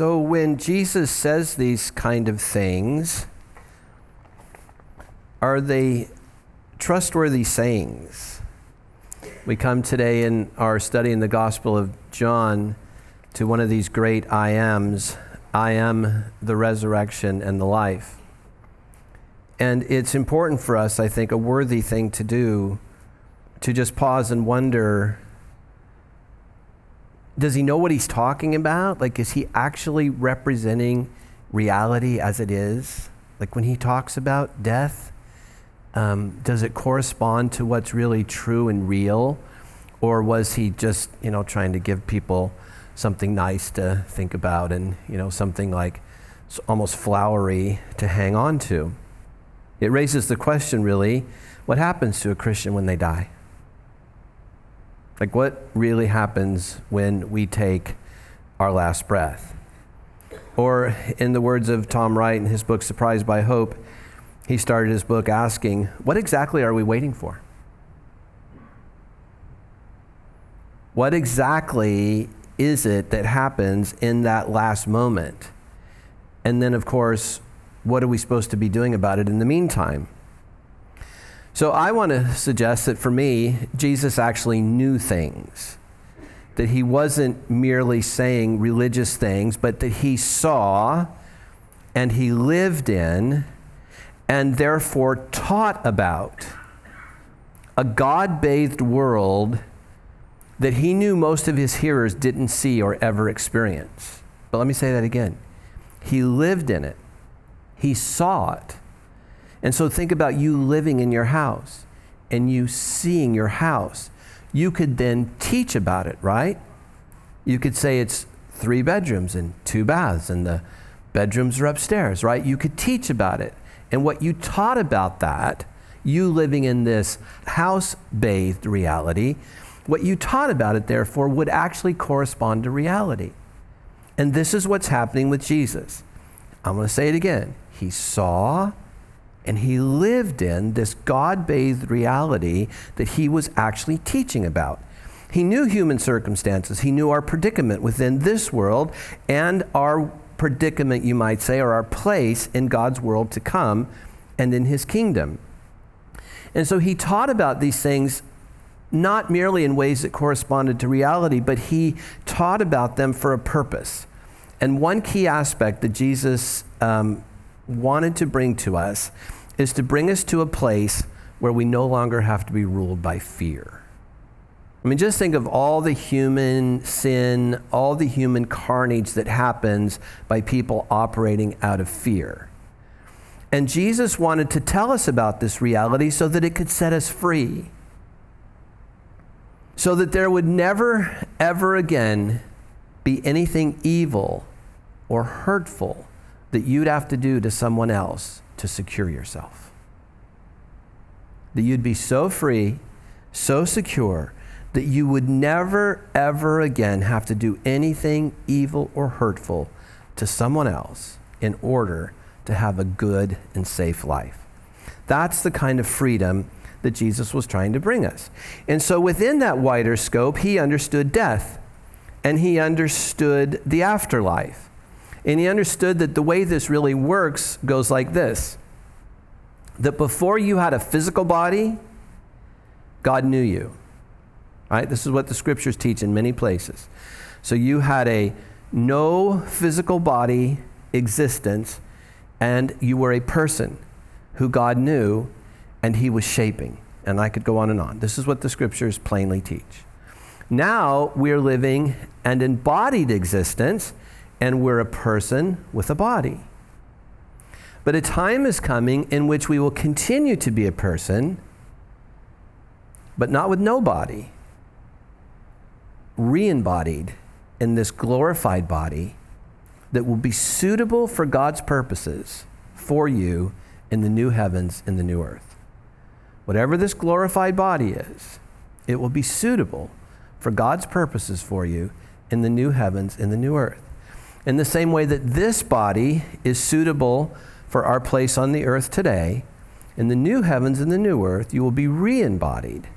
So when Jesus says these kind of things, are they trustworthy sayings? We come today in our study in the Gospel of John to one of these great I ams I am the resurrection and the life. And it's important for us, I think, a worthy thing to do to just pause and wonder does he know what he's talking about? Like, is he actually representing reality as it is? Like, when he talks about death, um, does it correspond to what's really true and real? Or was he just, you know, trying to give people something nice to think about and, you know, something like almost flowery to hang on to? It raises the question, really, what happens to a Christian when they die? Like, what really happens when we take our last breath? Or, in the words of Tom Wright in his book, Surprised by Hope, he started his book asking, What exactly are we waiting for? What exactly is it that happens in that last moment? And then, of course, what are we supposed to be doing about it in the meantime? So I want to suggest that for me, Jesus actually knew things. That he wasn't merely saying religious things, but that he saw and he lived in and therefore taught about a God bathed world that he knew most of his hearers didn't see or ever experience. But let me say that again. He lived in it, he saw it. And so think about you living in your house and you seeing your house. You could then teach about it, right? You could say it's three bedrooms and two baths, and the bedrooms are upstairs, right? You could teach about it. And what you taught about that, you living in this house bathed reality, what you taught about it, therefore, would actually correspond to reality. And this is what's happening with Jesus. I'm going to say it again. He saw and he lived in this God bathed reality that he was actually teaching about. He knew human circumstances, he knew our predicament within this world and our predicament, you might say, or our place in God's world to come and in his kingdom. And so he taught about these things not merely in ways that corresponded to reality, but he taught about them for a purpose. And one key aspect that Jesus um, wanted to bring to us is to bring us to a place where we no longer have to be ruled by fear. I mean, just think of all the human sin, all the human carnage that happens by people operating out of fear. And Jesus wanted to tell us about this reality so that it could set us free. So that there would never, ever again be anything evil or hurtful that you'd have to do to someone else to secure yourself. That you'd be so free, so secure, that you would never, ever again have to do anything evil or hurtful to someone else in order to have a good and safe life. That's the kind of freedom that Jesus was trying to bring us. And so, within that wider scope, he understood death and he understood the afterlife. And he understood that the way this really works goes like this that before you had a physical body, God knew you. Right? This is what the scriptures teach in many places. So you had a no physical body existence, and you were a person who God knew and he was shaping. And I could go on and on. This is what the scriptures plainly teach. Now we're living an embodied existence and we're a person with a body. But a time is coming in which we will continue to be a person, but not with no body, re embodied in this glorified body that will be suitable for God's purposes for you in the new heavens and the new earth. Whatever this glorified body is, it will be suitable for God's purposes for you in the new heavens and the new earth in the same way that this body is suitable for our place on the earth today, in the new heavens and the new earth, you will be re embodied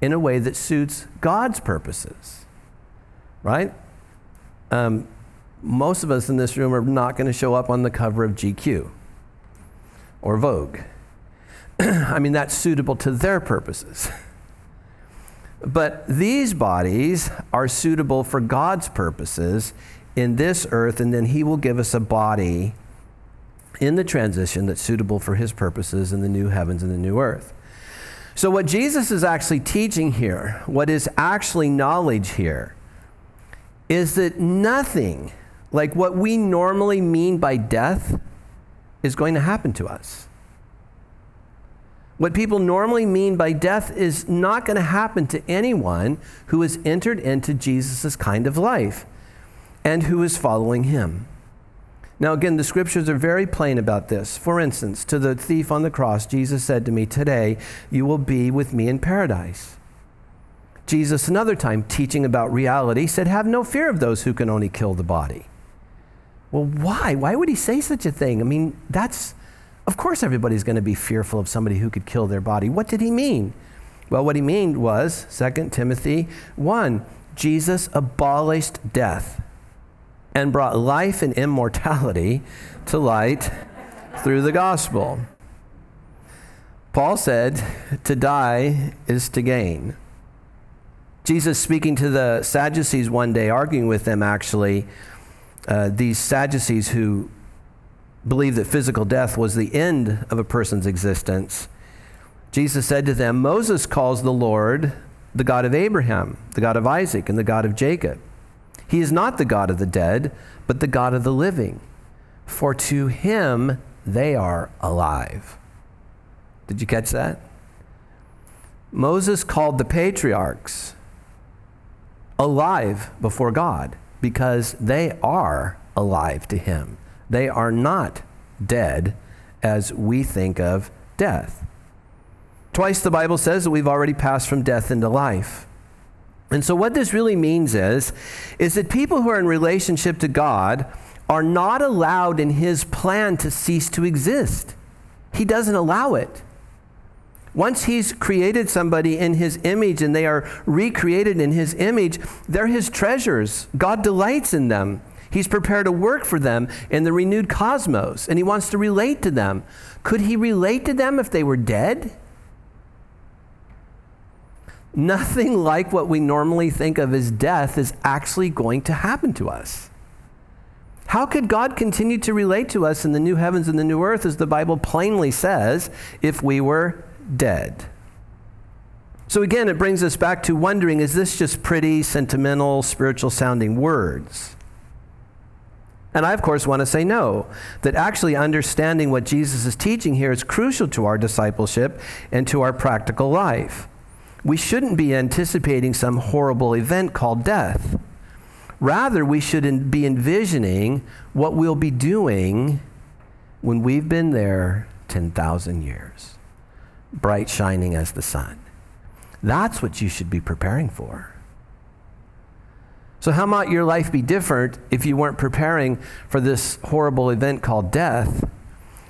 in a way that suits God's purposes. Right? Um, most of us in this room are not going to show up on the cover of GQ or Vogue. I mean, that's suitable to their purposes. But these bodies are suitable for God's purposes in this earth, and then He will give us a body in the transition that's suitable for His purposes in the new heavens and the new earth. So, what Jesus is actually teaching here, what is actually knowledge here, is that nothing like what we normally mean by death is going to happen to us. What people normally mean by death is not going to happen to anyone who has entered into Jesus' kind of life and who is following him. Now, again, the scriptures are very plain about this. For instance, to the thief on the cross, Jesus said to me, Today you will be with me in paradise. Jesus, another time, teaching about reality, said, Have no fear of those who can only kill the body. Well, why? Why would he say such a thing? I mean, that's of course, everybody's going to be fearful of somebody who could kill their body. What did he mean? Well, what he meant was 2 Timothy 1 Jesus abolished death and brought life and immortality to light through the gospel. Paul said, To die is to gain. Jesus, speaking to the Sadducees one day, arguing with them actually, uh, these Sadducees who believed that physical death was the end of a person's existence, Jesus said to them, Moses calls the Lord the God of Abraham, the God of Isaac, and the God of Jacob. He is not the God of the dead, but the God of the living. For to him they are alive. Did you catch that? Moses called the patriarchs alive before God because they are alive to him. They are not dead as we think of death. Twice the Bible says that we've already passed from death into life. And so what this really means is is that people who are in relationship to God are not allowed in his plan to cease to exist. He doesn't allow it. Once he's created somebody in his image and they are recreated in his image, they're his treasures. God delights in them. He's prepared to work for them in the renewed cosmos, and he wants to relate to them. Could he relate to them if they were dead? Nothing like what we normally think of as death is actually going to happen to us. How could God continue to relate to us in the new heavens and the new earth, as the Bible plainly says, if we were dead? So again, it brings us back to wondering is this just pretty, sentimental, spiritual sounding words? And I, of course, want to say no, that actually understanding what Jesus is teaching here is crucial to our discipleship and to our practical life. We shouldn't be anticipating some horrible event called death. Rather, we should be envisioning what we'll be doing when we've been there 10,000 years, bright shining as the sun. That's what you should be preparing for. So, how might your life be different if you weren't preparing for this horrible event called death,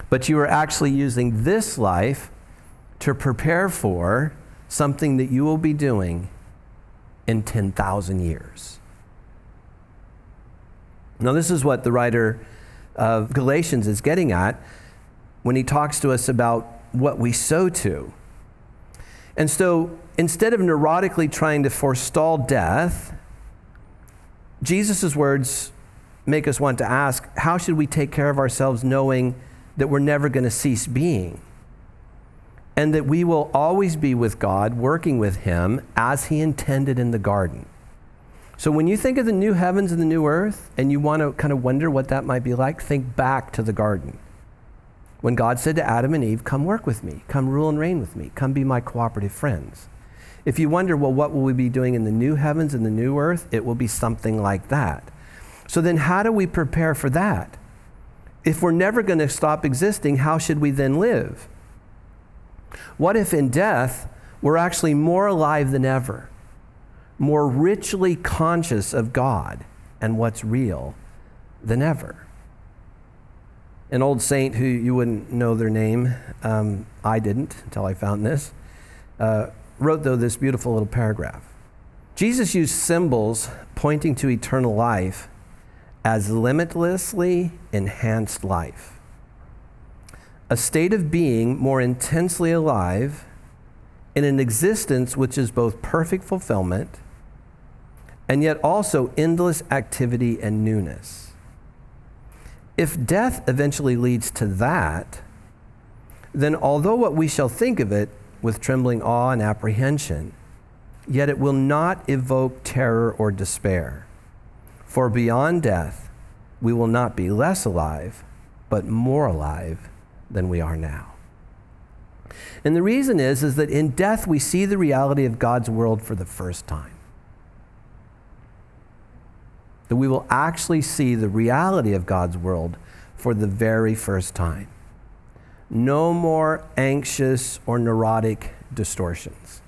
but you were actually using this life to prepare for something that you will be doing in 10,000 years? Now, this is what the writer of Galatians is getting at when he talks to us about what we sow to. And so, instead of neurotically trying to forestall death, Jesus' words make us want to ask how should we take care of ourselves knowing that we're never going to cease being? And that we will always be with God, working with Him as He intended in the garden. So when you think of the new heavens and the new earth, and you want to kind of wonder what that might be like, think back to the garden. When God said to Adam and Eve, Come work with me, come rule and reign with me, come be my cooperative friends. If you wonder, well, what will we be doing in the new heavens and the new earth? It will be something like that. So then, how do we prepare for that? If we're never going to stop existing, how should we then live? What if in death we're actually more alive than ever, more richly conscious of God and what's real than ever? An old saint who you wouldn't know their name, um, I didn't until I found this, uh, wrote, though, this beautiful little paragraph. Jesus used symbols pointing to eternal life as limitlessly enhanced life. A state of being more intensely alive in an existence which is both perfect fulfillment and yet also endless activity and newness. If death eventually leads to that, then although what we shall think of it with trembling awe and apprehension, yet it will not evoke terror or despair. For beyond death, we will not be less alive, but more alive than we are now. And the reason is, is that in death we see the reality of God's world for the first time. That we will actually see the reality of God's world for the very first time. No more anxious or neurotic distortions.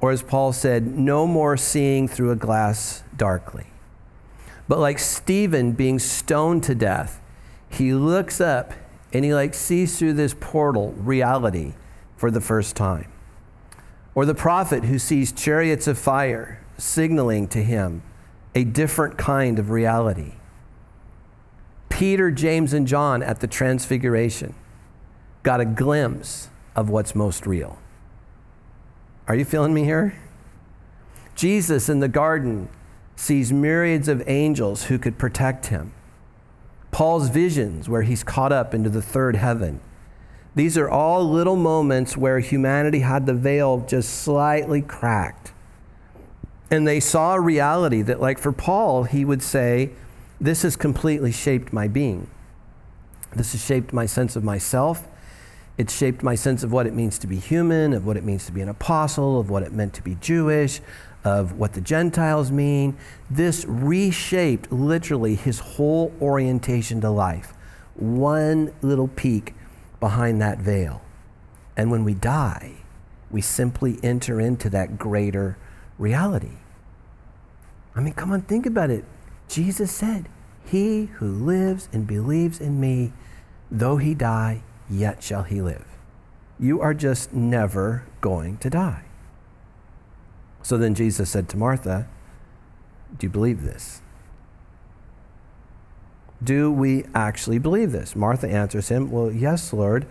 Or as Paul said, no more seeing through a glass darkly. But like Stephen being stoned to death, he looks up and he like sees through this portal reality for the first time. Or the prophet who sees chariots of fire signaling to him a different kind of reality. Peter, James, and John at the Transfiguration got a glimpse of what's most real. Are you feeling me here? Jesus in the garden sees myriads of angels who could protect him. Paul's visions, where he's caught up into the third heaven. These are all little moments where humanity had the veil just slightly cracked. And they saw a reality that, like for Paul, he would say, This has completely shaped my being. This has shaped my sense of myself. It's shaped my sense of what it means to be human, of what it means to be an apostle, of what it meant to be Jewish, of what the Gentiles mean. This reshaped literally his whole orientation to life. One little peek behind that veil. And when we die, we simply enter into that greater reality. I mean, come on, think about it. Jesus said, He who lives and believes in me, though he die, yet shall he live. You are just never going to die. So then Jesus said to Martha, Do you believe this? Do we actually believe this? Martha answers him, Well, yes, Lord,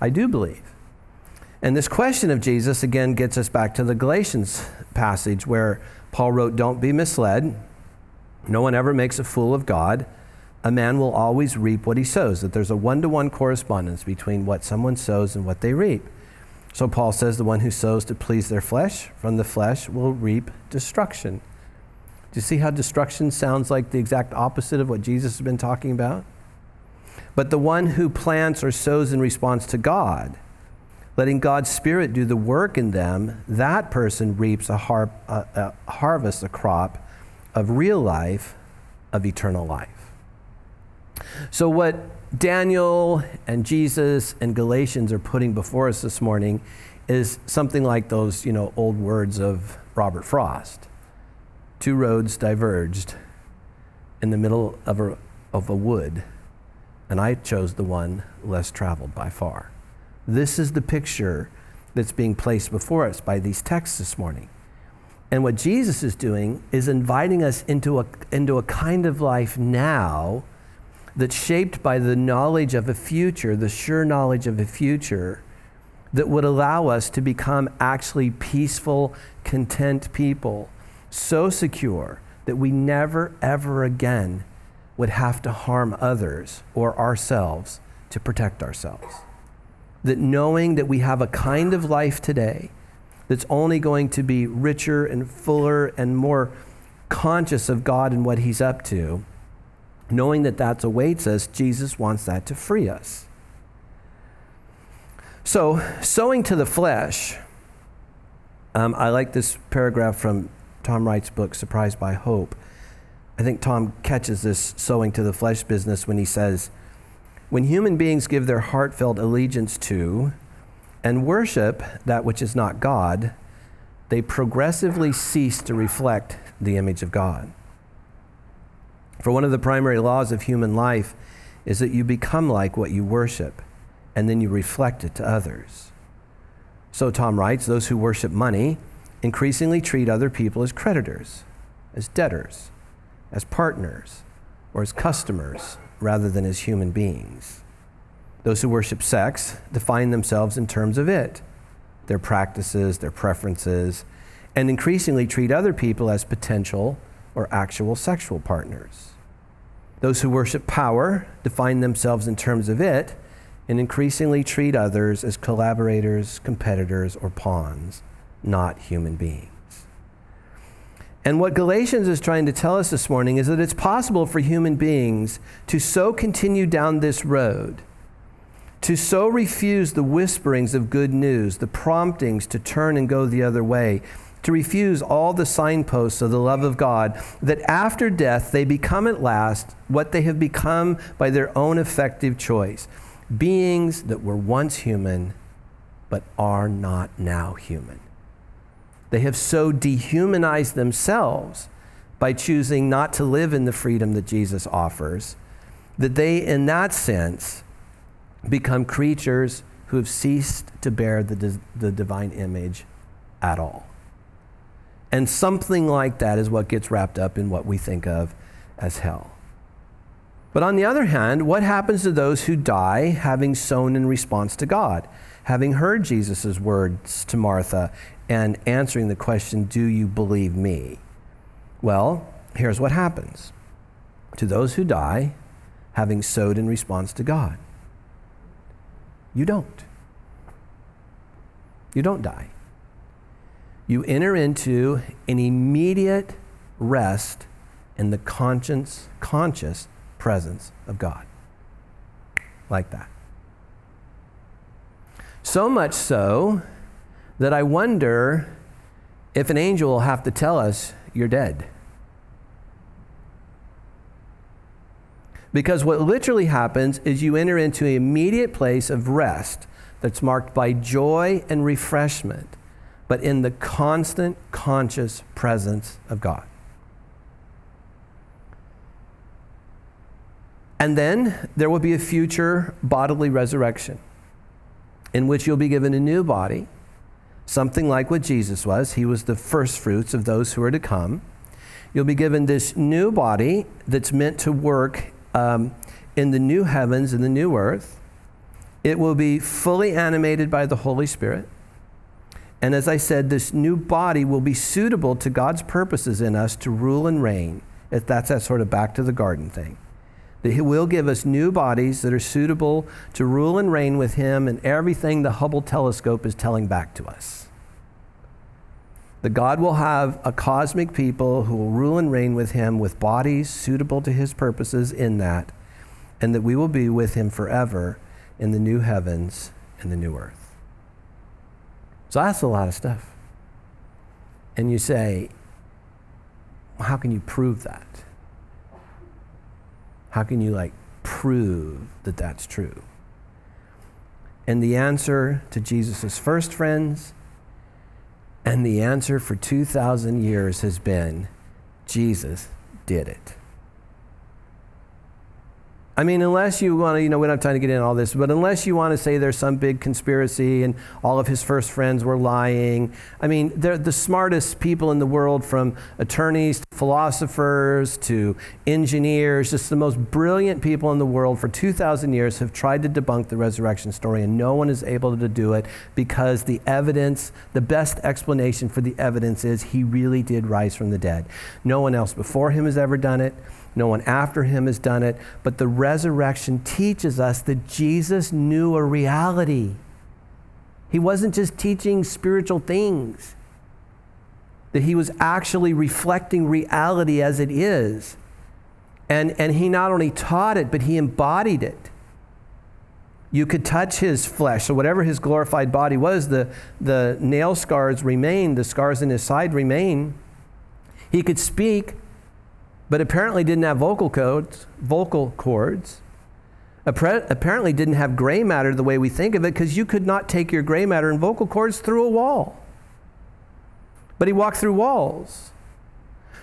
I do believe. And this question of Jesus again gets us back to the Galatians passage where Paul wrote, Don't be misled. No one ever makes a fool of God. A man will always reap what he sows, that there's a one to one correspondence between what someone sows and what they reap. So Paul says, The one who sows to please their flesh from the flesh will reap destruction. Do you see how destruction sounds like the exact opposite of what Jesus has been talking about? But the one who plants or sows in response to God, letting God's Spirit do the work in them, that person reaps a, har- a, a harvest, a crop of real life, of eternal life. So, what Daniel and Jesus and Galatians are putting before us this morning is something like those, you know, old words of Robert Frost. Two roads diverged in the middle of a, of a wood, and I chose the one less traveled by far. This is the picture that's being placed before us by these texts this morning. And what Jesus is doing is inviting us into a, into a kind of life now that's shaped by the knowledge of a future, the sure knowledge of a future, that would allow us to become actually peaceful, content people, so secure that we never, ever again would have to harm others or ourselves to protect ourselves. That knowing that we have a kind of life today that's only going to be richer and fuller and more conscious of God and what He's up to knowing that that awaits us, Jesus wants that to free us. So, sowing to the flesh, um, I like this paragraph from Tom Wright's book, Surprised by Hope. I think Tom catches this sowing to the flesh business when he says, When human beings give their heartfelt allegiance to and worship that which is not God, they progressively cease to reflect the image of God. For one of the primary laws of human life is that you become like what you worship, and then you reflect it to others. So Tom writes those who worship money increasingly treat other people as creditors, as debtors, as partners, or as customers rather than as human beings. Those who worship sex define themselves in terms of it, their practices, their preferences, and increasingly treat other people as potential or actual sexual partners. Those who worship power define themselves in terms of it and increasingly treat others as collaborators, competitors, or pawns, not human beings. And what Galatians is trying to tell us this morning is that it's possible for human beings to so continue down this road, to so refuse the whisperings of good news, the promptings to turn and go the other way, to refuse all the signposts of the love of God, that after death they become at last what they have become by their own effective choice beings that were once human but are not now human. They have so dehumanized themselves by choosing not to live in the freedom that Jesus offers that they, in that sense, become creatures who have ceased to bear the, the divine image at all. And something like that is what gets wrapped up in what we think of as hell. But on the other hand, what happens to those who die having sown in response to God, having heard Jesus' words to Martha and answering the question, Do you believe me? Well, here's what happens to those who die, having sowed in response to God. You don't. You don't die. You enter into an immediate rest in the conscience, conscious presence of God. Like that. So much so that I wonder if an angel will have to tell us, you're dead. Because what literally happens is you enter into an immediate place of rest that's marked by joy and refreshment, but in the constant, conscious presence of God. And then there will be a future bodily resurrection in which you'll be given a new body something like what Jesus was. He was the first fruits of those who are to come. You'll be given this new body that's meant to work um, in the new heavens and the new earth. It will be fully animated by the Holy Spirit. And as I said, this new body will be suitable to God's purposes in us to rule and reign. That's that sort of back to the garden thing. That He will give us new bodies that are suitable to rule and reign with Him and everything the Hubble telescope is telling back to us. That God will have a cosmic people who will rule and reign with Him with bodies suitable to His purposes in that, and that we will be with Him forever in the new heavens and the new earth. So that's a lot of stuff. And you say, how can you prove that? How can you like prove that that's true? And the answer to Jesus' first friends and the answer for 2,000 years has been Jesus did it. I mean, unless you want to, you know, we don't have time to get into all this, but unless you want to say there's some big conspiracy and all of his first friends were lying, I mean, they're the smartest people in the world from attorneys to philosophers to engineers, just the most brilliant people in the world for 2,000 years have tried to debunk the resurrection story, and no one is able to do it because the evidence, the best explanation for the evidence is he really did rise from the dead. No one else before him has ever done it. No one after him has done it. But the resurrection teaches us that Jesus knew a reality. He wasn't just teaching spiritual things, that he was actually reflecting reality as it is. And, and he not only taught it, but he embodied it. You could touch his flesh. So, whatever his glorified body was, the, the nail scars remain, the scars in his side remain. He could speak, but apparently didn't have vocal cords, vocal cords. Apparently didn't have gray matter the way we think of it because you could not take your gray matter and vocal cords through a wall. But he walked through walls.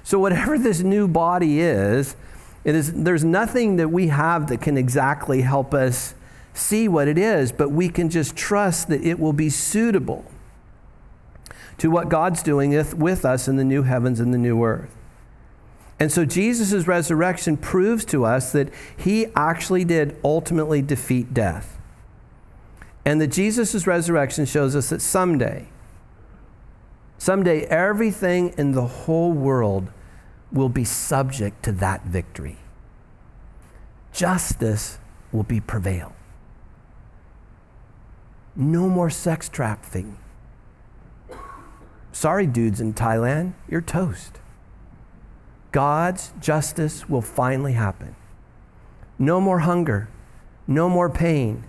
So whatever this new body is, it is there's nothing that we have that can exactly help us see what it is, but we can just trust that it will be suitable to what God's doing with us in the new heavens and the new earth. And so Jesus' resurrection proves to us that he actually did ultimately defeat death. And that Jesus' resurrection shows us that someday, someday everything in the whole world will be subject to that victory. Justice will be prevailed. No more sex trafficking. Sorry, dudes in Thailand, you're toast. God's justice will finally happen. No more hunger, no more pain,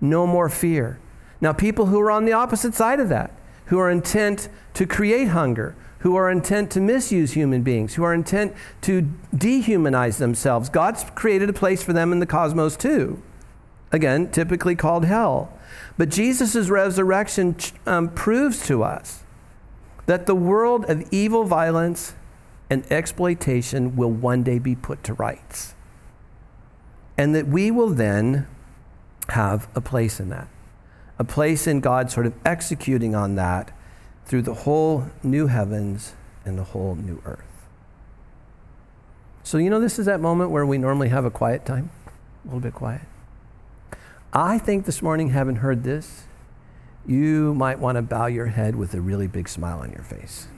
no more fear. Now, people who are on the opposite side of that, who are intent to create hunger, who are intent to misuse human beings, who are intent to dehumanize themselves, God's created a place for them in the cosmos too. Again, typically called hell. But Jesus' resurrection um, proves to us that the world of evil violence and exploitation will one day be put to rights. And that we will then have a place in that, a place in God sort of executing on that through the whole new heavens and the whole new earth. So, you know, this is that moment where we normally have a quiet time, a little bit quiet. I think this morning, having heard this, you might want to bow your head with a really big smile on your face.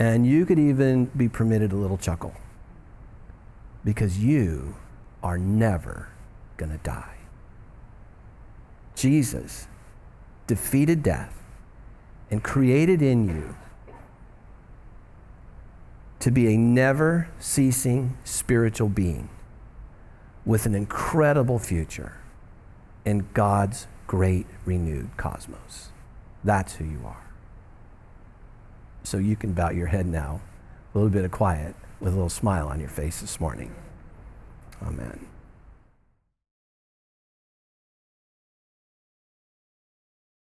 And you could even be permitted a little chuckle because you are never going to die. Jesus defeated death and created in you to be a never ceasing spiritual being with an incredible future in God's great renewed cosmos. That's who you are. So you can bow your head now, a little bit of quiet, with a little smile on your face this morning. Amen.